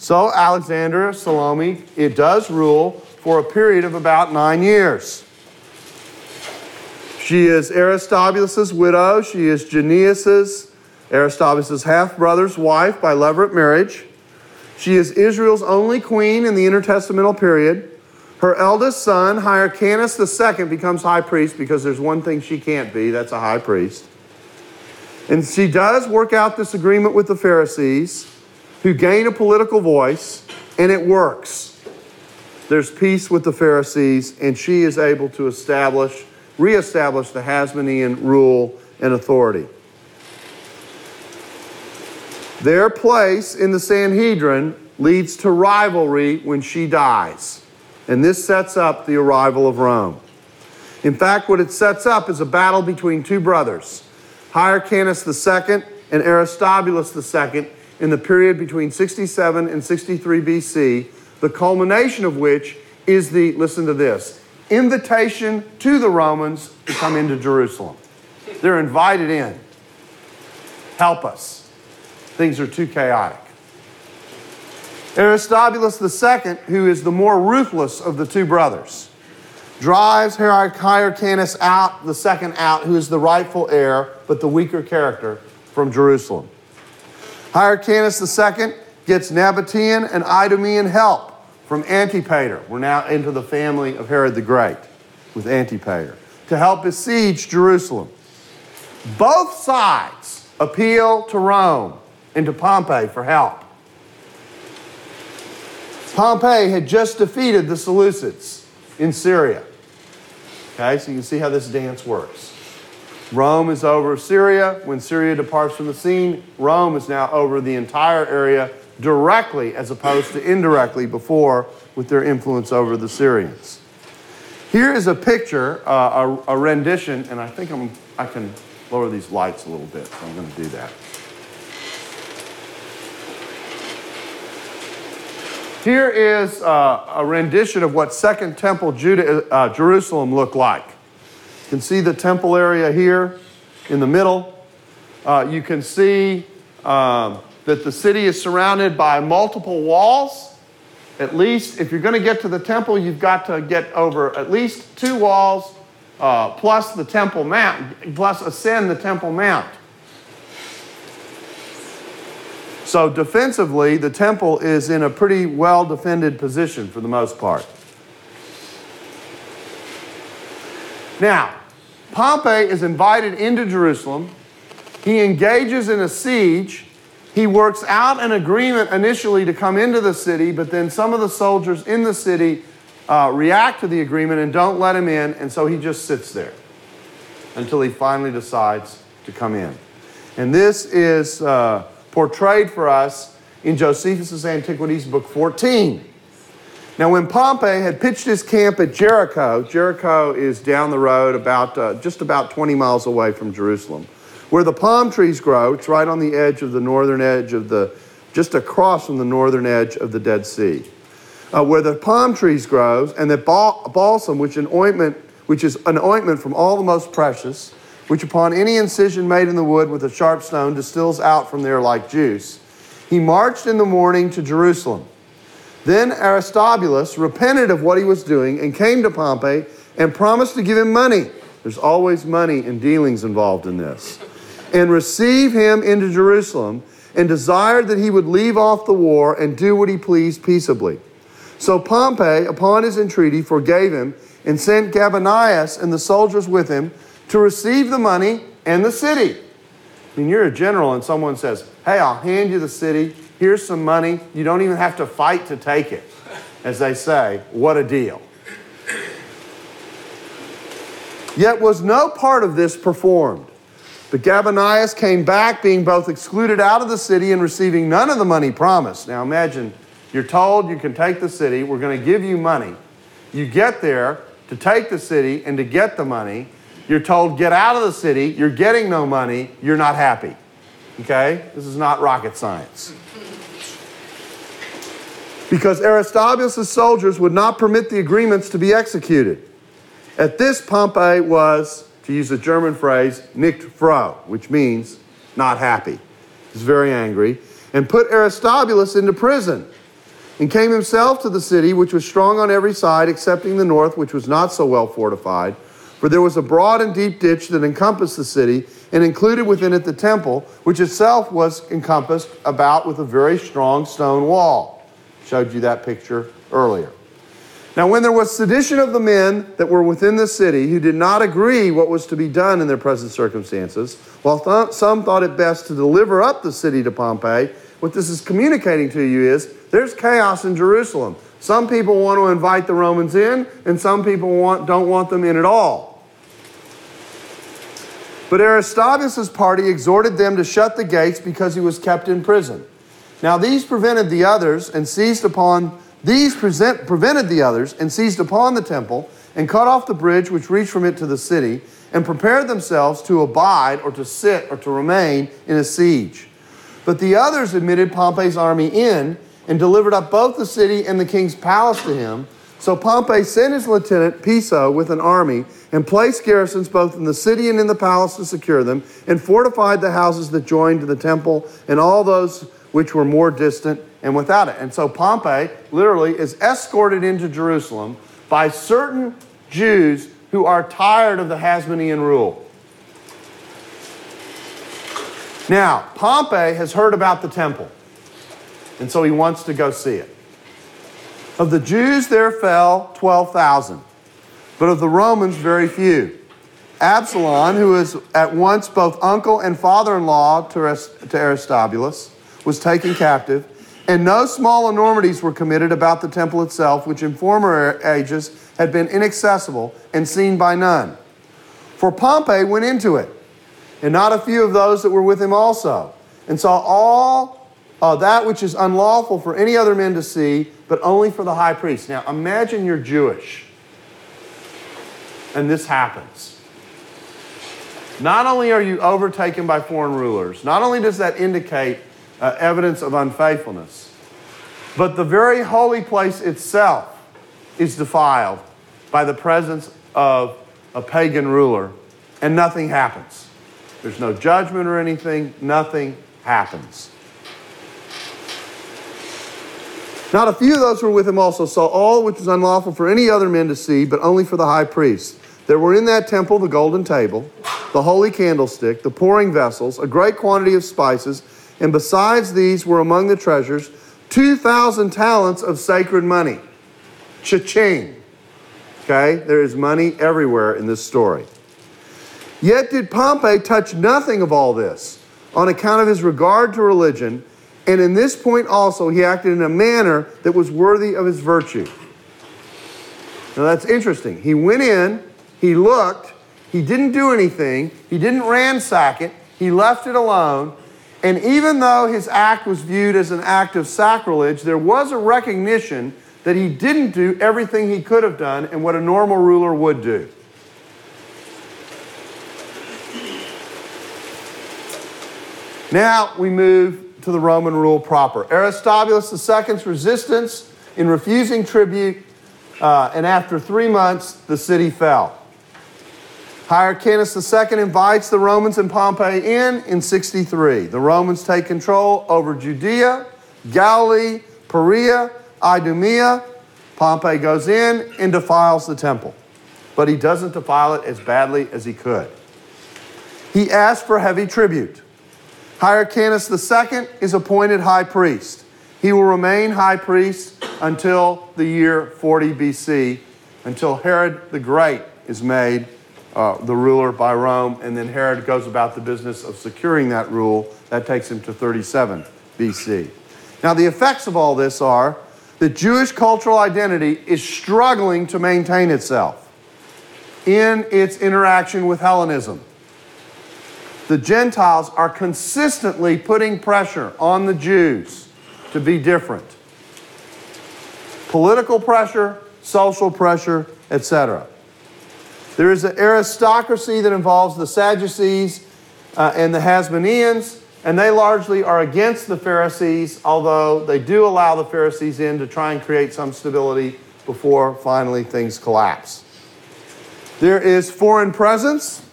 So Alexandra Salome, it does rule for a period of about nine years. She is Aristobulus' widow. She is Janneus's, Aristobulus' half brother's wife by levirate marriage. She is Israel's only queen in the intertestamental period. Her eldest son, Hyrcanus II, becomes high priest because there's one thing she can't be that's a high priest. And she does work out this agreement with the Pharisees, who gain a political voice, and it works. There's peace with the Pharisees, and she is able to establish, reestablish the Hasmonean rule and authority. Their place in the Sanhedrin leads to rivalry when she dies. And this sets up the arrival of Rome. In fact, what it sets up is a battle between two brothers, Hyrcanus II and Aristobulus II, in the period between 67 and 63 BC, the culmination of which is the, listen to this, invitation to the Romans to come into Jerusalem. They're invited in. Help us things are too chaotic. Aristobulus II, who is the more ruthless of the two brothers, drives Hyrcanus out, the second out, who is the rightful heir, but the weaker character, from Jerusalem. Hyrcanus II gets Nabatean and Idumean help from Antipater. We're now into the family of Herod the Great with Antipater to help besiege Jerusalem. Both sides appeal to Rome and to Pompey for help. Pompey had just defeated the Seleucids in Syria. Okay, so you can see how this dance works. Rome is over Syria. When Syria departs from the scene, Rome is now over the entire area directly as opposed to indirectly before with their influence over the Syrians. Here is a picture, uh, a, a rendition, and I think I'm, I can lower these lights a little bit, so I'm going to do that. Here is uh, a rendition of what Second Temple Judah, uh, Jerusalem looked like. You can see the temple area here in the middle. Uh, you can see um, that the city is surrounded by multiple walls. At least, if you're going to get to the temple, you've got to get over at least two walls uh, plus the Temple Mount, plus ascend the Temple Mount. So, defensively, the temple is in a pretty well defended position for the most part. Now, Pompey is invited into Jerusalem. He engages in a siege. He works out an agreement initially to come into the city, but then some of the soldiers in the city uh, react to the agreement and don't let him in, and so he just sits there until he finally decides to come in. And this is. Uh, portrayed for us in Josephus' Antiquities, Book 14. Now, when Pompey had pitched his camp at Jericho, Jericho is down the road about uh, just about 20 miles away from Jerusalem, where the palm trees grow. It's right on the edge of the northern edge of the, just across from the northern edge of the Dead Sea, uh, where the palm trees grow, and the balsam, which an ointment, which is an ointment from all the most precious, which upon any incision made in the wood with a sharp stone distills out from there like juice. He marched in the morning to Jerusalem. Then Aristobulus repented of what he was doing and came to Pompey and promised to give him money. There's always money and dealings involved in this. And receive him into Jerusalem and desired that he would leave off the war and do what he pleased peaceably. So Pompey, upon his entreaty, forgave him and sent Gabinius and the soldiers with him to receive the money and the city. I mean, you're a general and someone says, Hey, I'll hand you the city. Here's some money. You don't even have to fight to take it. As they say, what a deal. Yet was no part of this performed. But Gabinius came back, being both excluded out of the city and receiving none of the money promised. Now imagine, you're told you can take the city, we're going to give you money. You get there to take the city and to get the money, you're told, get out of the city. You're getting no money. You're not happy. Okay? This is not rocket science. Because Aristobulus' soldiers would not permit the agreements to be executed. At this, Pompey was, to use a German phrase, nicht froh, which means not happy. He's very angry, and put Aristobulus into prison. and came himself to the city, which was strong on every side, excepting the north, which was not so well fortified. For there was a broad and deep ditch that encompassed the city, and included within it the temple, which itself was encompassed about with a very strong stone wall. Showed you that picture earlier. Now, when there was sedition of the men that were within the city who did not agree what was to be done in their present circumstances, while th- some thought it best to deliver up the city to Pompey, what this is communicating to you is there's chaos in Jerusalem. Some people want to invite the Romans in, and some people want, don't want them in at all. But Aristobulus' party exhorted them to shut the gates because he was kept in prison. Now, these prevented the others and seized upon these present, prevented the others and seized upon the temple and cut off the bridge which reached from it to the city and prepared themselves to abide or to sit or to remain in a siege. But the others admitted Pompey's army in and delivered up both the city and the king's palace to him. So Pompey sent his lieutenant Piso with an army and placed garrisons both in the city and in the palace to secure them, and fortified the houses that joined to the temple and all those which were more distant and without it. And so Pompey literally is escorted into Jerusalem by certain Jews who are tired of the Hasmonean rule. Now, Pompey has heard about the temple, and so he wants to go see it. Of the Jews, there fell 12,000, but of the Romans, very few. Absalom, who is at once both uncle and father in law to Aristobulus, was taken captive, and no small enormities were committed about the temple itself, which in former ages had been inaccessible and seen by none. For Pompey went into it, and not a few of those that were with him also, and saw all uh, that which is unlawful for any other men to see, but only for the high priest. Now imagine you're Jewish, and this happens. Not only are you overtaken by foreign rulers, not only does that indicate uh, evidence of unfaithfulness. But the very holy place itself is defiled by the presence of a pagan ruler, and nothing happens. There's no judgment or anything, nothing happens. Not a few of those who were with him also saw all which was unlawful for any other men to see, but only for the high priest. There were in that temple the golden table, the holy candlestick, the pouring vessels, a great quantity of spices and besides these were among the treasures 2,000 talents of sacred money. Cha-ching. Okay? There is money everywhere in this story. Yet did Pompey touch nothing of all this on account of his regard to religion, and in this point also he acted in a manner that was worthy of his virtue. Now that's interesting. He went in, he looked, he didn't do anything, he didn't ransack it, he left it alone, and even though his act was viewed as an act of sacrilege, there was a recognition that he didn't do everything he could have done and what a normal ruler would do. Now we move to the Roman rule proper. Aristobulus II's resistance in refusing tribute, uh, and after three months, the city fell. Hyrcanus II invites the Romans and Pompey in in 63. The Romans take control over Judea, Galilee, Perea, Idumea. Pompey goes in and defiles the temple, but he doesn't defile it as badly as he could. He asks for heavy tribute. Hyrcanus II is appointed high priest. He will remain high priest until the year 40 BC, until Herod the Great is made uh, the ruler by Rome, and then Herod goes about the business of securing that rule. That takes him to 37 BC. Now, the effects of all this are that Jewish cultural identity is struggling to maintain itself in its interaction with Hellenism. The Gentiles are consistently putting pressure on the Jews to be different political pressure, social pressure, etc. There is an aristocracy that involves the Sadducees uh, and the Hasmoneans, and they largely are against the Pharisees, although they do allow the Pharisees in to try and create some stability before finally things collapse. There is foreign presence.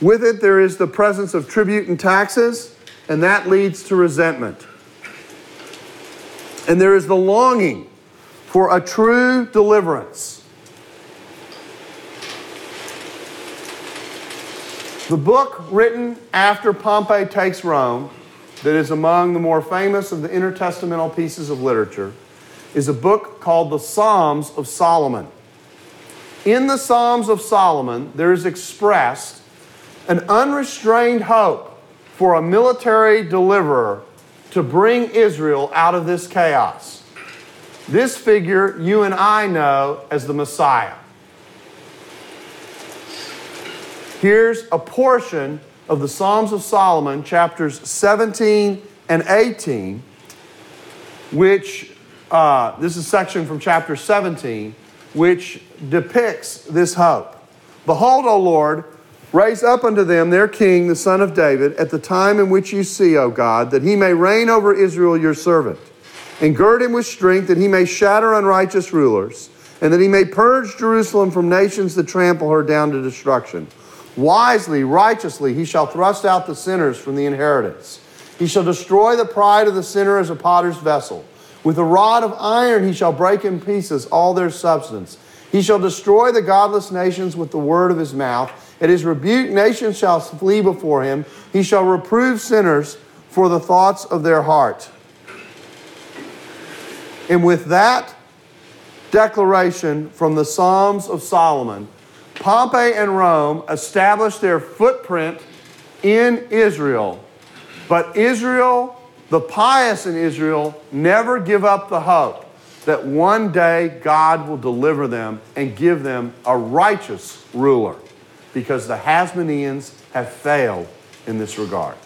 With it, there is the presence of tribute and taxes, and that leads to resentment. And there is the longing for a true deliverance. The book written after Pompey takes Rome, that is among the more famous of the intertestamental pieces of literature, is a book called the Psalms of Solomon. In the Psalms of Solomon, there is expressed an unrestrained hope for a military deliverer to bring Israel out of this chaos. This figure you and I know as the Messiah. Here's a portion of the Psalms of Solomon, chapters 17 and 18, which, uh, this is section from chapter 17, which depicts this hope. Behold, O Lord, raise up unto them their king, the son of David, at the time in which you see, O God, that he may reign over Israel, your servant, and gird him with strength, that he may shatter unrighteous rulers, and that he may purge Jerusalem from nations that trample her down to destruction. Wisely, righteously, he shall thrust out the sinners from the inheritance. He shall destroy the pride of the sinner as a potter's vessel. With a rod of iron he shall break in pieces all their substance. He shall destroy the godless nations with the word of his mouth. At his rebuke, nations shall flee before him. He shall reprove sinners for the thoughts of their heart. And with that declaration from the Psalms of Solomon, Pompey and Rome established their footprint in Israel. But Israel, the pious in Israel, never give up the hope that one day God will deliver them and give them a righteous ruler because the Hasmoneans have failed in this regard.